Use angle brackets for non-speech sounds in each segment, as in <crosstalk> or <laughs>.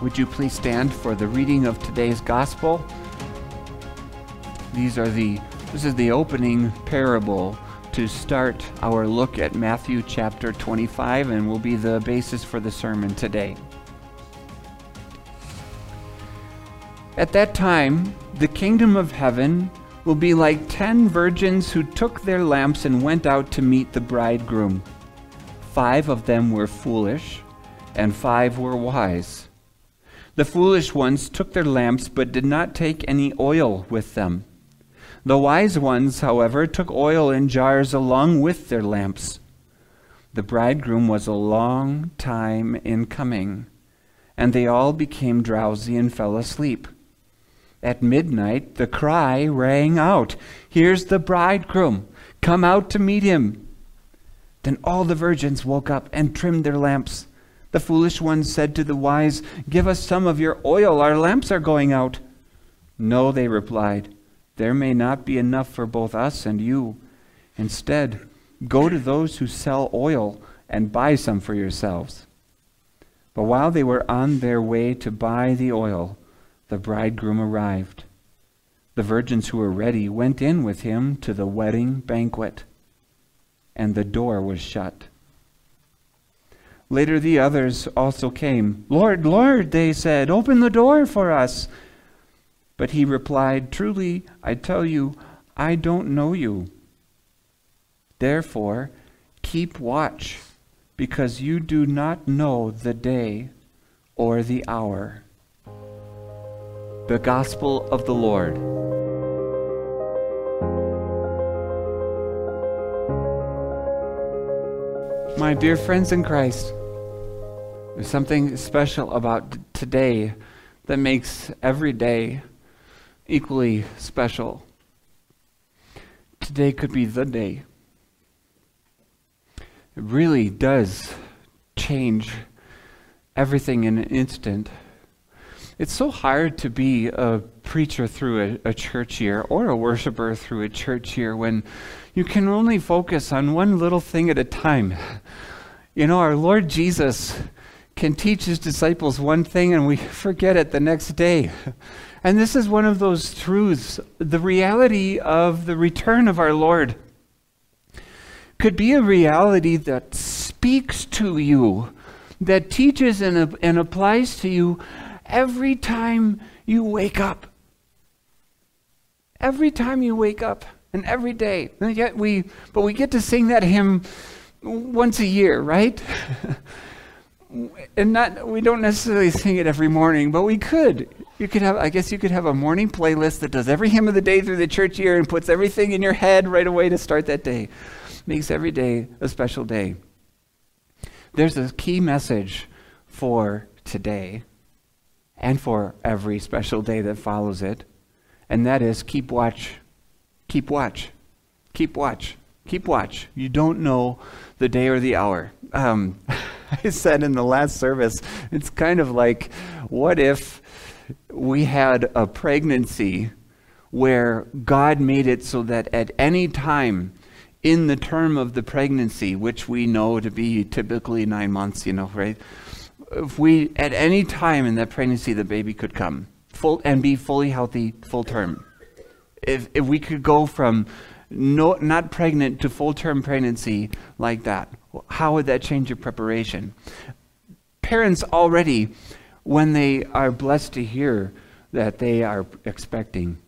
Would you please stand for the reading of today's gospel? These are the this is the opening parable to start our look at Matthew chapter 25 and will be the basis for the sermon today. At that time, the kingdom of heaven will be like ten virgins who took their lamps and went out to meet the bridegroom. Five of them were foolish, and five were wise. The foolish ones took their lamps, but did not take any oil with them. The wise ones, however, took oil in jars along with their lamps. The bridegroom was a long time in coming, and they all became drowsy and fell asleep. At midnight, the cry rang out, Here's the bridegroom! Come out to meet him! Then all the virgins woke up and trimmed their lamps. The foolish ones said to the wise, Give us some of your oil, our lamps are going out. No, they replied, there may not be enough for both us and you. Instead, go to those who sell oil and buy some for yourselves. But while they were on their way to buy the oil, the bridegroom arrived. The virgins who were ready went in with him to the wedding banquet, and the door was shut. Later the others also came. Lord, Lord, they said, open the door for us. But he replied, Truly, I tell you, I don't know you. Therefore, keep watch, because you do not know the day or the hour. The Gospel of the Lord. My dear friends in Christ, there's something special about today that makes every day equally special. Today could be the day. It really does change everything in an instant. It's so hard to be a preacher through a, a, church year or a worshiper through a church year when you can only focus on one little thing at a time. You know, our Lord Jesus can teach his disciples one thing and we <laughs> forget it the next day. And this is one of those truths. The reality of the return of our Lord could be a reality that speaks to you, that teaches and, and applies to you every time you wake up. Every time you wake up and every day. And yet we, but we get to sing that hymn once a year, right? <laughs> and not we don't necessarily sing it every morning, but we could. You could have I guess you could have a morning playlist that does every hymn of the day through the church year and puts everything in your head right away to start that day. Makes every day a special day. There's a key message for today and for every special day that follows it, and that is keep watch. Keep watch. Keep watch. Keep watch. You don't know the day or the hour. Um, <laughs> I said in the last service, it's kind of like, what if we had a pregnancy where God made it so that at any time in the term of the pregnancy, which we know to be typically nine months, you know, right? If we, at any time in that pregnancy, the baby could come full and be fully healthy, full term. If, if we could go from no, not pregnant to full term pregnancy like that, how would that change your preparation? Parents already, when they are blessed to hear that they are expecting,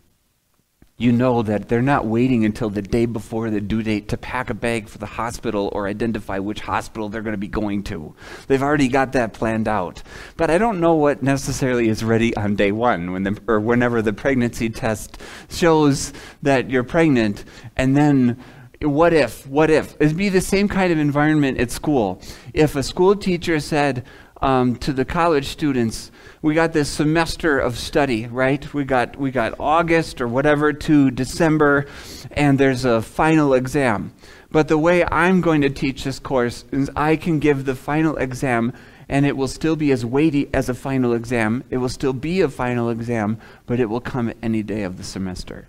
you know that they're not waiting until the day before the due date to pack a bag for the hospital or identify which hospital they're going to be going to. They've already got that planned out. But I don't know what necessarily is ready on day one when the, or whenever the pregnancy test shows that you're pregnant and then what if? What if? It'd be the same kind of environment at school. If a school teacher said um, to the college students, we got this semester of study, right? We got we got August or whatever to December, and there's a final exam. But the way I'm going to teach this course is I can give the final exam and it will still be as weighty as a final exam. It will still be a final exam, but it will come any day of the semester.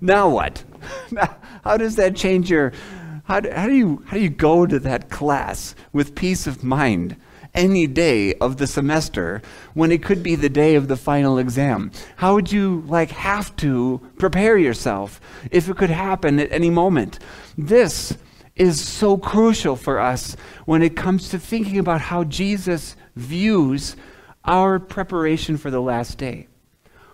Now what? <laughs> how does that change your how do, how do you how do you go to that class with peace of mind any day of the semester when it could be the day of the final exam? How would you like have to prepare yourself if it could happen at any moment? This is so crucial for us when it comes to thinking about how Jesus views our preparation for the last day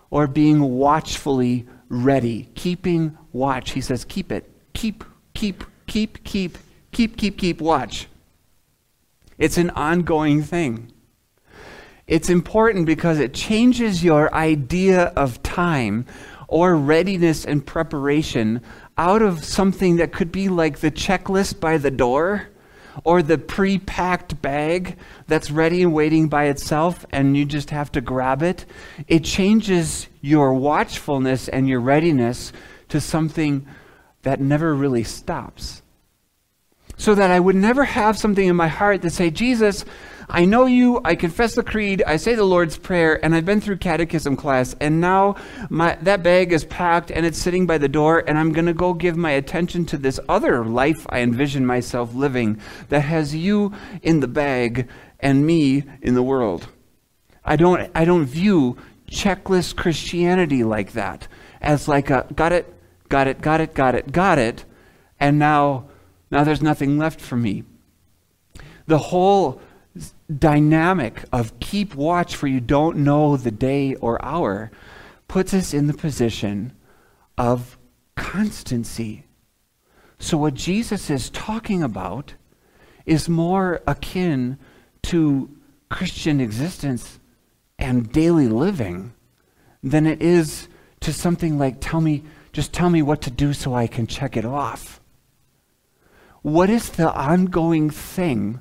or being watchfully ready, keeping watch. He says, keep it. Keep, keep, keep, keep, keep, keep, keep watch. It's an ongoing thing. It's important because it changes your idea of time or readiness and preparation out of something that could be like the checklist by the door or the pre packed bag that's ready and waiting by itself and you just have to grab it. It changes your watchfulness and your readiness to something that never really stops. So that I would never have something in my heart that say, Jesus, I know you, I confess the creed, I say the Lord's Prayer, and I've been through catechism class, and now my, that bag is packed and it's sitting by the door, and I'm going to go give my attention to this other life I envision myself living that has you in the bag and me in the world. I don't, I don't view checklist Christianity like that, as like a got it, got it, got it, got it, got it, and now, now there's nothing left for me. The whole dynamic of keep watch for you don't know the day or hour puts us in the position of constancy. So, what Jesus is talking about is more akin to Christian existence and daily living than it is to something like, tell me, just tell me what to do so I can check it off. What is the ongoing thing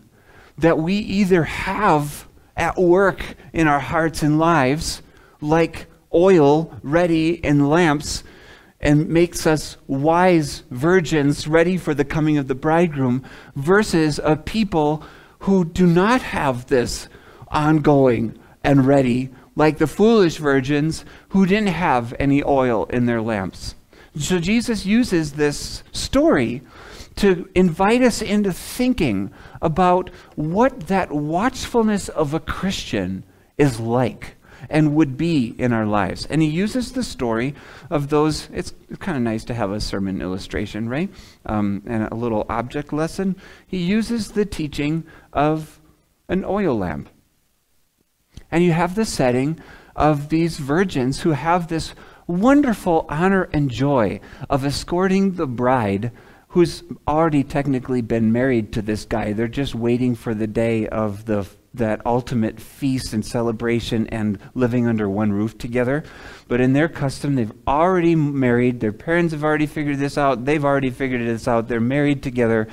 that we either have at work in our hearts and lives, like oil ready in lamps, and makes us wise virgins ready for the coming of the bridegroom, versus a people who do not have this ongoing and ready, like the foolish virgins who didn't have any oil in their lamps. So Jesus uses this story to invite us into thinking about what that watchfulness of a Christian is like and would be in our lives. And he uses the story of those, it's kind of nice to have a sermon illustration, right? Um, and a little object lesson. He uses the teaching of an oil lamp. And you have the setting of these virgins who have this wonderful honor and joy of escorting the bride who's already technically been married to this guy. They're just waiting for the day of the that ultimate feast and celebration and living under one roof together. But in their custom, they've already married. Their parents have already figured this out. They've already figured this out. They're married together.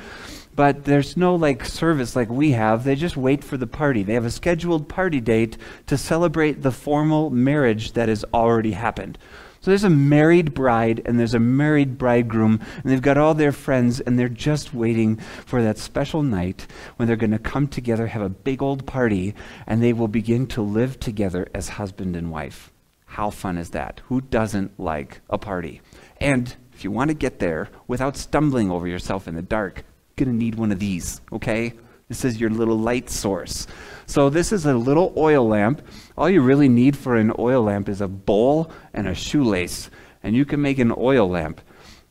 But there's no like service like we have. They just wait for the party. They have a scheduled party date to celebrate the formal marriage that has already happened. So there's a married bride and there's a married bridegroom, and they've got all their friends, and they're just waiting for that special night when they're going to come together, have a big old party, and they will begin to live together as husband and wife. How fun is that? Who doesn't like a party? And if you want to get there without stumbling over yourself in the dark, you're going to need one of these, okay? This is your little light source. So this is a little oil lamp. All you really need for an oil lamp is a bowl and a shoelace, and you can make an oil lamp.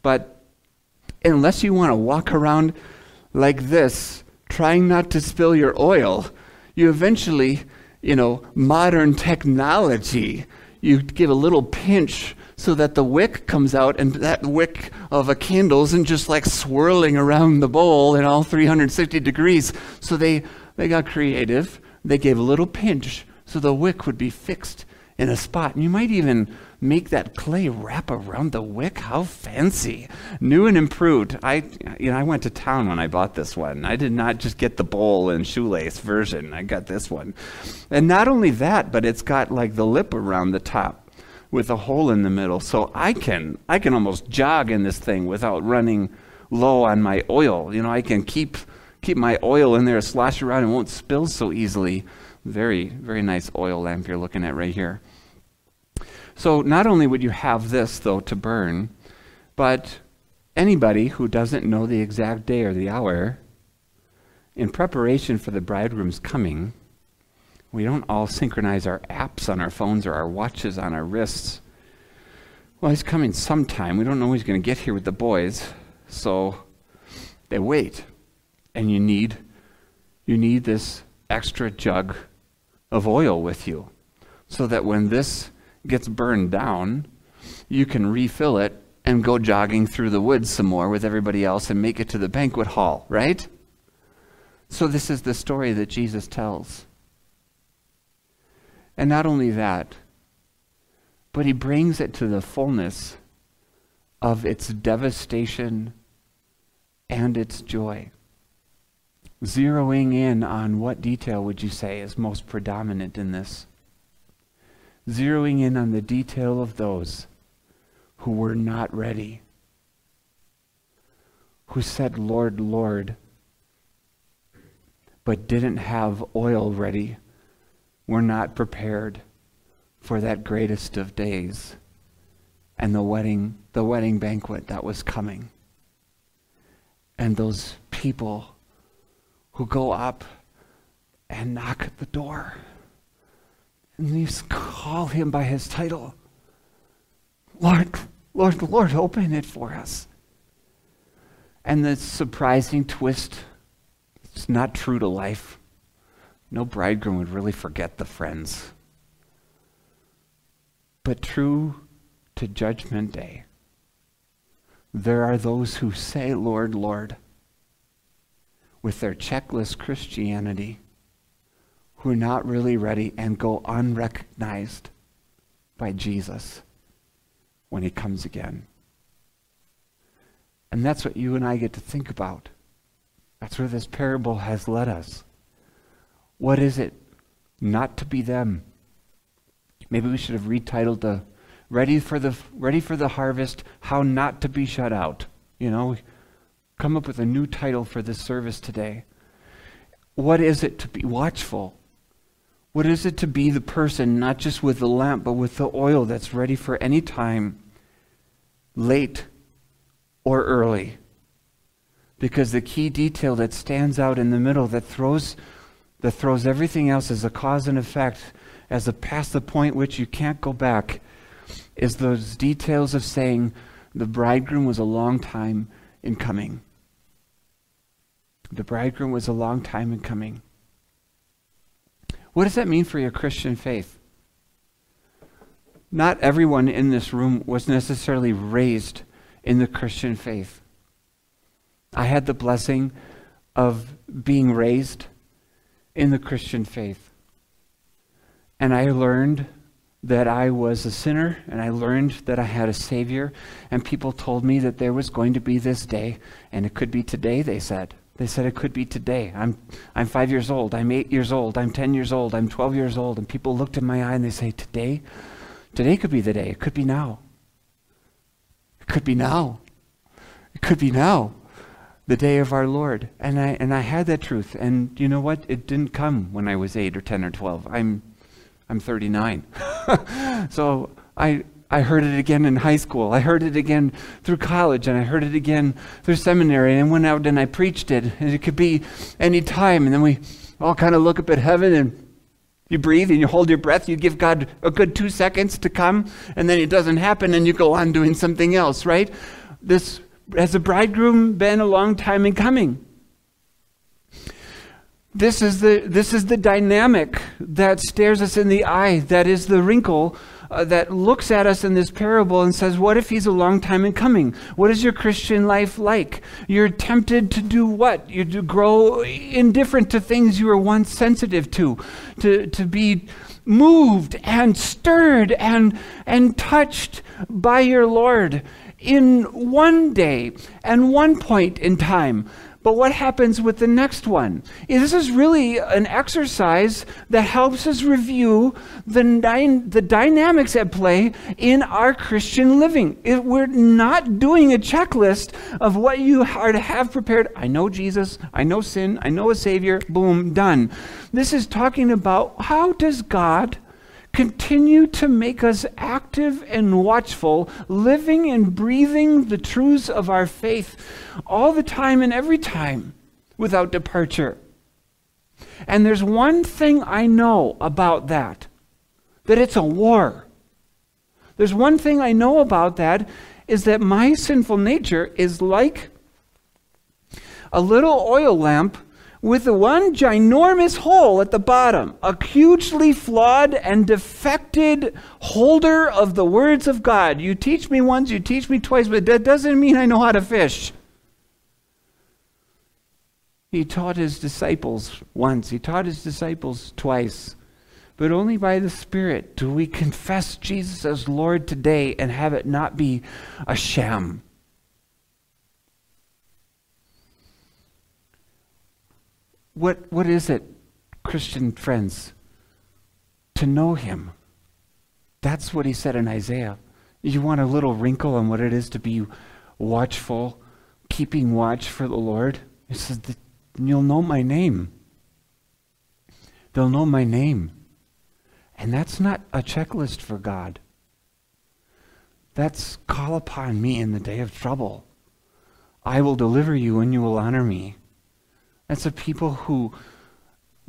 But unless you want to walk around like this, trying not to spill your oil, you eventually, you know, modern technology, you give a little pinch so that the wick comes out and that wick of a candle isn't just like swirling around the bowl in all 360 degrees. So they, they got creative. They gave a little pinch so the wick would be fixed in a spot. And you might even make that clay wrap around the wick. How fancy. New and improved. I you know I went to town when I bought this one. I did not just get the bowl and shoelace version. I got this one. And not only that, but it's got like the lip around the top with a hole in the middle. So I can I can almost jog in this thing without running low on my oil. You know, I can keep keep my oil in there, slosh around, and won't spill so easily. Very, very nice oil lamp you're looking at right here. So not only would you have this though to burn, but anybody who doesn't know the exact day or the hour, in preparation for the bridegroom's coming, We don't all synchronize our apps on our phones or our watches on our wrists. Well, he's coming sometime. We don't know he's going to get here with the boys. So they wait. And you need you need this extra jug of oil with you so that when this gets burned down, you can refill it and go jogging through the woods some more with everybody else and make it to the banquet hall, right? So, this is the story that Jesus tells. And not only that, but he brings it to the fullness of its devastation and its joy. Zeroing in on what detail would you say is most predominant in this? Zeroing in on the detail of those who were not ready, who said, Lord, Lord, but didn't have oil ready, were not prepared for that greatest of days and the wedding, the wedding banquet that was coming. And those people who go up and knock at the door and you call him by his title. Lord, Lord, Lord, open it for us. And the surprising twist, it's not true to life. No bridegroom would really forget the friends. But true to Judgment Day, there are those who say, Lord, Lord, with their checklist Christianity, who are not really ready and go unrecognized by Jesus when he comes again. And that's what you and I get to think about. That's where this parable has led us. What is it not to be them? Maybe we should have retitled the ready for the ready for the harvest, how not to be shut out. You know, come up with a new title for this service today. What is it to be watchful? What is it to be the person, not just with the lamp, but with the oil that's ready for any time, late or early? Because the key detail that stands out in the middle, that throws, that throws everything else as a cause and effect, as a past the point which you can't go back, is those details of saying the bridegroom was a long time in coming. The bridegroom was a long time in coming. What does that mean for your Christian faith? Not everyone in this room was necessarily raised in the Christian faith. I had the blessing of being raised in the Christian faith. And I learned that I was a sinner, and I learned that I had a Savior, and people told me that there was going to be this day, and it could be today, they said. They said it could be today. I'm, I'm five years old. I'm eight years old. I'm 10 years old. I'm 12 years old. And people looked in my eye and they say, Today? Today could be the day. It could be now. It could be now. It could be now. The day of our Lord. And I, and I had that truth. And you know what? It didn't come when I was 8 or 10 or 12. I'm, I'm 39. <laughs> so I, I heard it again in high school. I heard it again through college, and I heard it again through seminary, and went out and I preached it. And it could be any time. And then we all kind of look up at heaven and you breathe and you hold your breath. You give God a good two seconds to come, and then it doesn't happen, and you go on doing something else, right? This has a bridegroom been a long time in coming. This is the this is the dynamic that stares us in the eye. That is the wrinkle uh, that looks at us in this parable and says, What if he's a long time in coming? What is your Christian life like? You're tempted to do what? You to grow indifferent to things you were once sensitive to, to, to be moved and stirred and, and touched by your Lord in one day and one point in time. But what happens with the next one? This is really an exercise that helps us review the, dy- the dynamics at play in our Christian living. If we're not doing a checklist of what you are to have prepared. I know Jesus, I know sin, I know a Savior, boom, done. This is talking about how does God continue to make us active and watchful, living and breathing the truths of our faith all the time and every time without departure. And there's one thing I know about that that it's a war. There's one thing I know about that is that my sinful nature is like a little oil lamp with one ginormous hole at the bottom, a hugely flawed and defected holder of the words of God. You teach me once, you teach me twice, but that doesn't mean I know how to fish. He taught his disciples once, he taught his disciples twice. But only by the Spirit do we confess Jesus as Lord today and have it not be a sham. What, what is it, Christian friends, to know Him? That's what He said in Isaiah. You want a little wrinkle on what it is to be watchful, keeping watch for the Lord? He says, You'll know my name. They'll know my name. And that's not a checklist for God. That's call upon me in the day of trouble. I will deliver you and you will honor me. That's a people who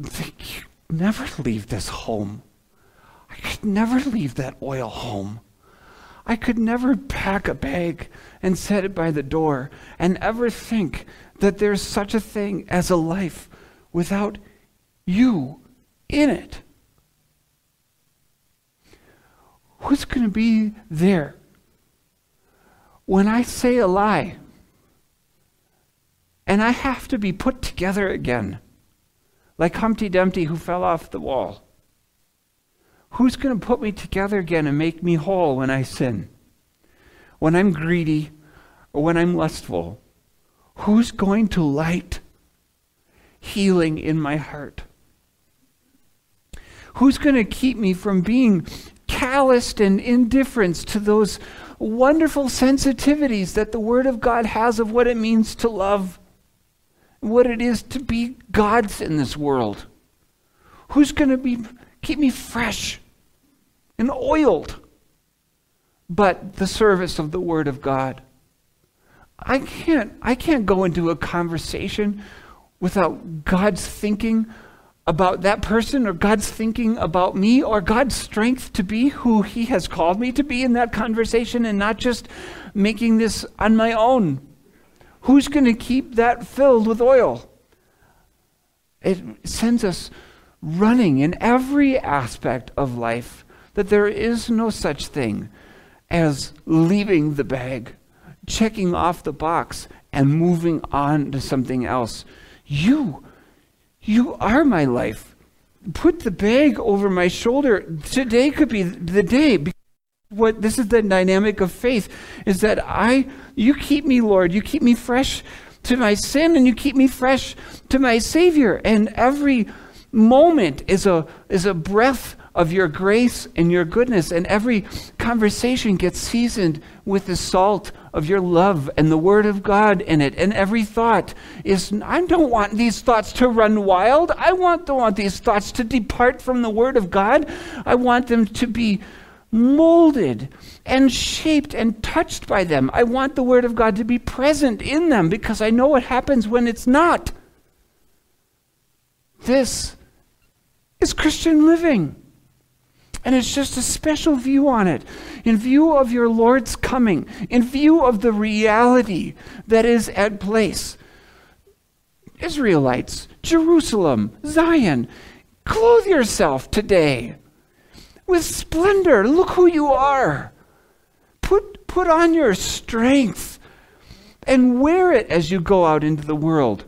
think, never leave this home. I could never leave that oil home. I could never pack a bag and set it by the door and ever think that there's such a thing as a life without you in it. Who's going to be there when I say a lie and I have to be put together again, like Humpty Dumpty who fell off the wall? Who's going to put me together again and make me whole when I sin? When I'm greedy or when I'm lustful? Who's going to light healing in my heart? Who's going to keep me from being calloused and indifference to those wonderful sensitivities that the Word of God has of what it means to love, what it is to be God's in this world. Who's going to be keep me fresh and oiled? But the service of the Word of God. I can't I can't go into a conversation without God's thinking about that person or God's thinking about me or God's strength to be who He has called me to be in that conversation and not just making this on my own. Who's going to keep that filled with oil? It sends us running in every aspect of life that there is no such thing as leaving the bag, checking off the box, and moving on to something else. You you are my life. Put the bag over my shoulder. Today could be the day. What this is the dynamic of faith is that I you keep me, Lord. You keep me fresh to my sin and you keep me fresh to my Savior. And every moment is a is a breath of your grace and your goodness. And every conversation gets seasoned with the salt of your love and the Word of God in it. And every thought is, I don't want these thoughts to run wild. I want, don't want these thoughts to depart from the Word of God. I want them to be molded and shaped and touched by them. I want the Word of God to be present in them because I know what happens when it's not. This is Christian living. And it's just a special view on it. In view of your Lord's coming, in view of the reality that is at place. Israelites, Jerusalem, Zion, clothe yourself today with splendor. Look who you are. Put, put on your strength and wear it as you go out into the world.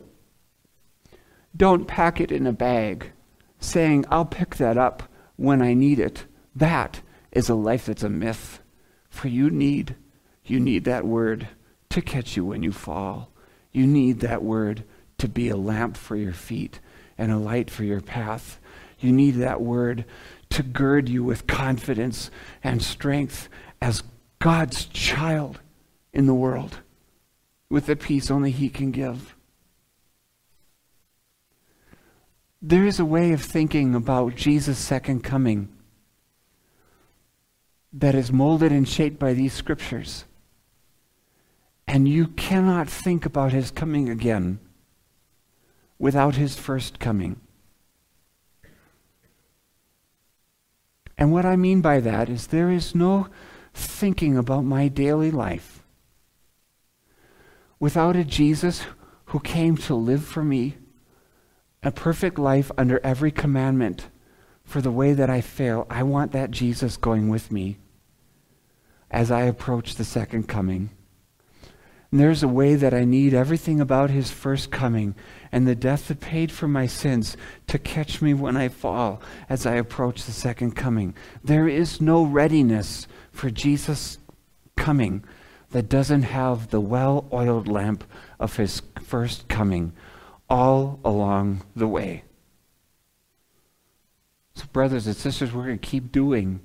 Don't pack it in a bag saying, I'll pick that up when I need it. That is a life that's a myth. For you need, you need that word to catch you when you fall. You need that word to be a lamp for your feet and a light for your path. You need that word to gird you with confidence and strength as God's child in the world with the peace only He can give. There is a way of thinking about Jesus' second coming that is molded and shaped by these scriptures. And you cannot think about his coming again without his first coming. And what I mean by that is there is no thinking about my daily life without a Jesus who came to live for me a perfect life under every commandment for the way that I fail. I want that Jesus going with me as I approach the second coming. And there's a way that I need everything about his first coming and the death that paid for my sins to catch me when I fall as I approach the second coming. There is no readiness for Jesus coming that doesn't have the well oiled lamp of his first coming all along the way. So, brothers and sisters, we're going to keep doing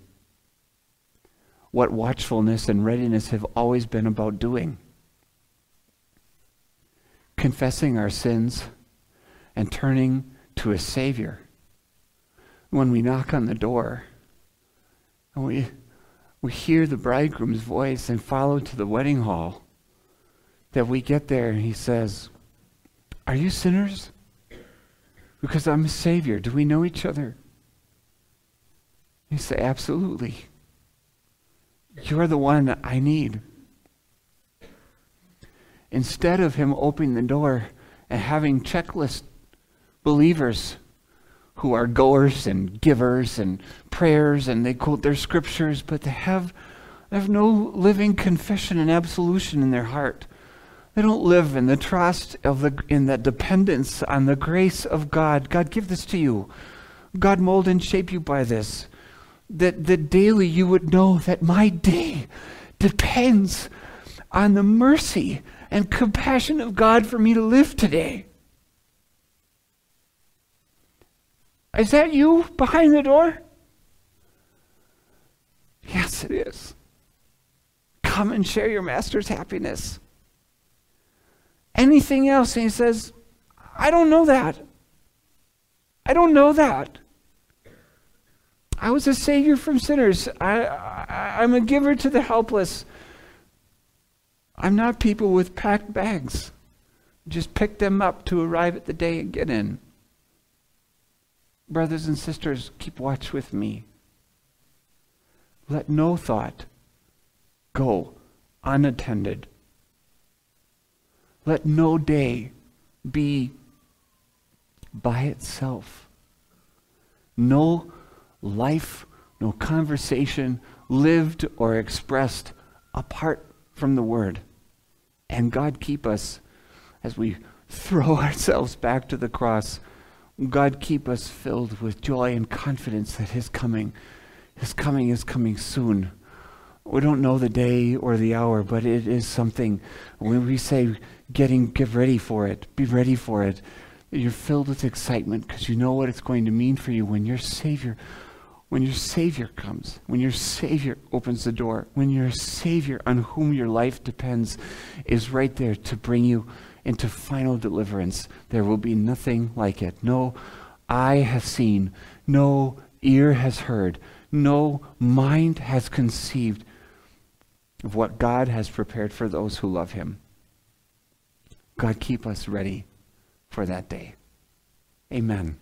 what watchfulness and readiness have always been about doing confessing our sins and turning to a Savior. When we knock on the door and we, we hear the bridegroom's voice and follow to the wedding hall, that we get there and he says, Are you sinners? Because I'm a Savior. Do we know each other? You say, Absolutely. You're the one I need. Instead of him opening the door and having checklist believers who are goers and givers and prayers and they quote their scriptures, but they have, they have no living confession and absolution in their heart. They don't live in the trust of the in that dependence on the grace of God. God give this to you. God mold and shape you by this. That that daily you would know that my day depends on the mercy and compassion of God for me to live today. Is that you behind the door? Yes, it is. Come and share your master's happiness. Anything else? And he says, I don't know that. I don't know that. I was a savior from sinners. I, I, I'm a giver to the helpless. I'm not people with packed bags. Just pick them up to arrive at the day and get in. Brothers and sisters, keep watch with me. Let no thought go unattended. Let no day be by itself. No life, no conversation lived or expressed apart from the Word. And God keep us as we throw <laughs> ourselves back to the cross. God keep us filled with joy and confidence that His coming, His coming is coming soon. We don't know the day or the hour, but it is something. When we say getting, get ready for it, be ready for it, you're filled with excitement because you know what it's going to mean for you when your Savior when your Savior comes, when your Savior opens the door, when your Savior on whom your life depends is right there to bring you into final deliverance, there will be nothing like it. No eye has seen, no ear has heard, no mind has conceived of what God has prepared for those who love Him. God, keep us ready for that day. Amen.